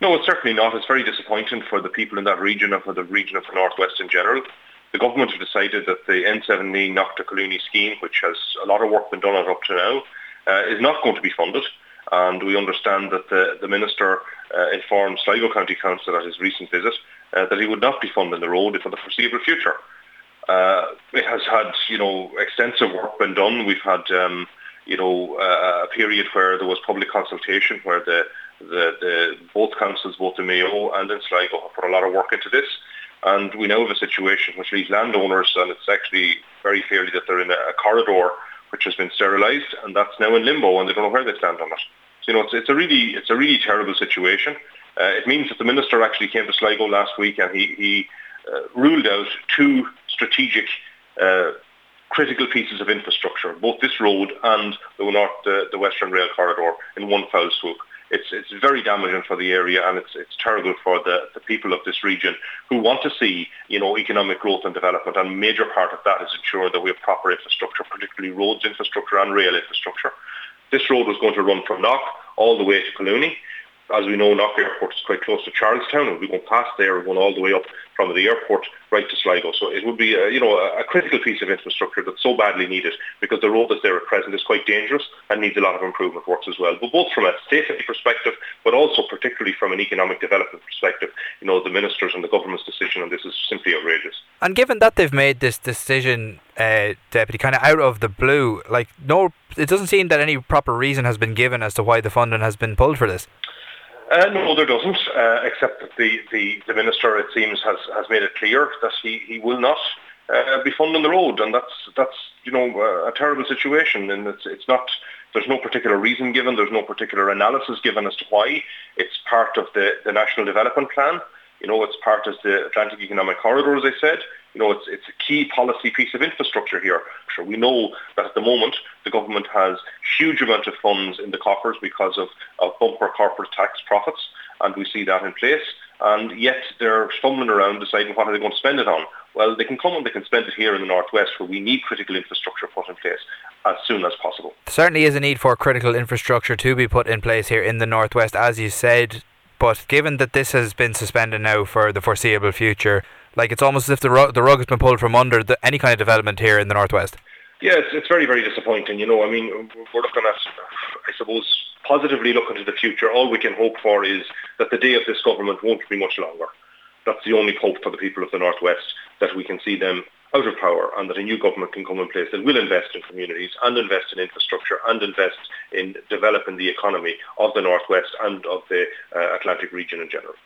No, it's certainly not. It's very disappointing for the people in that region and for the region of the Northwest in general. The government have decided that the N17 Knock scheme, which has a lot of work been done on up to now, uh, is not going to be funded. And we understand that the, the Minister uh, informed Sligo County Council at his recent visit uh, that he would not be funding the road for the foreseeable future. Uh, it has had, you know, extensive work been done. We've had, um, you know, uh, a period where there was public consultation, where the, the, the both councils, both the Mayo and in Sligo, have put a lot of work into this. And we now have a situation which leaves landowners, and it's actually very clearly that they're in a, a corridor which has been sterilised, and that's now in limbo, and they don't know where they stand on it. So, you know, it's, it's a really, it's a really terrible situation. Uh, it means that the minister actually came to Sligo last week, and he, he uh, ruled out two strategic uh, critical pieces of infrastructure, both this road and the, north, the, the Western Rail corridor, in one foul swoop. It's, it's very damaging for the area and it's, it's terrible for the, the people of this region who want to see you know, economic growth and development and a major part of that is ensuring that we have proper infrastructure, particularly roads infrastructure and rail infrastructure. This road was going to run from Knock all the way to Collooney as we know, Knock Airport is quite close to Charlestown. And We'll be going past there, going all the way up from the airport right to Sligo. So it would be, a, you know, a critical piece of infrastructure that's so badly needed because the road that's there at present is quite dangerous and needs a lot of improvement works as well. But both from a safety perspective, but also particularly from an economic development perspective, you know, the ministers and the government's decision on this is simply outrageous. And given that they've made this decision, uh, deputy, kind of out of the blue, like no, it doesn't seem that any proper reason has been given as to why the funding has been pulled for this. Uh, no, there doesn't, uh, except that the, the, the, Minister, it seems, has, has made it clear that he, he will not uh, be funding the road, and that's, that's you know, a terrible situation, and it's, it's not, there's no particular reason given, there's no particular analysis given as to why. It's part of the, the National Development Plan, you know, it's part of the Atlantic Economic Corridor, as I said. You know, it's, it's a key policy piece of infrastructure here. Sure, we know that at the moment the government has huge amount of funds in the coffers because of, of bumper corporate tax profits, and we see that in place. And yet they're stumbling around deciding what are they going to spend it on. Well, they can come and they can spend it here in the northwest where we need critical infrastructure put in place as soon as possible. certainly is a need for critical infrastructure to be put in place here in the northwest, as you said. But given that this has been suspended now for the foreseeable future, like it's almost as if the rug, the rug has been pulled from under the, any kind of development here in the northwest. Yeah, it's, it's very, very disappointing. You know, I mean, we're looking at, I suppose, positively looking to the future. All we can hope for is that the day of this government won't be much longer. That's the only hope for the people of the northwest that we can see them out of power and that a new government can come in place that will invest in communities and invest in infrastructure and invest in developing the economy of the Northwest and of the uh, Atlantic region in general.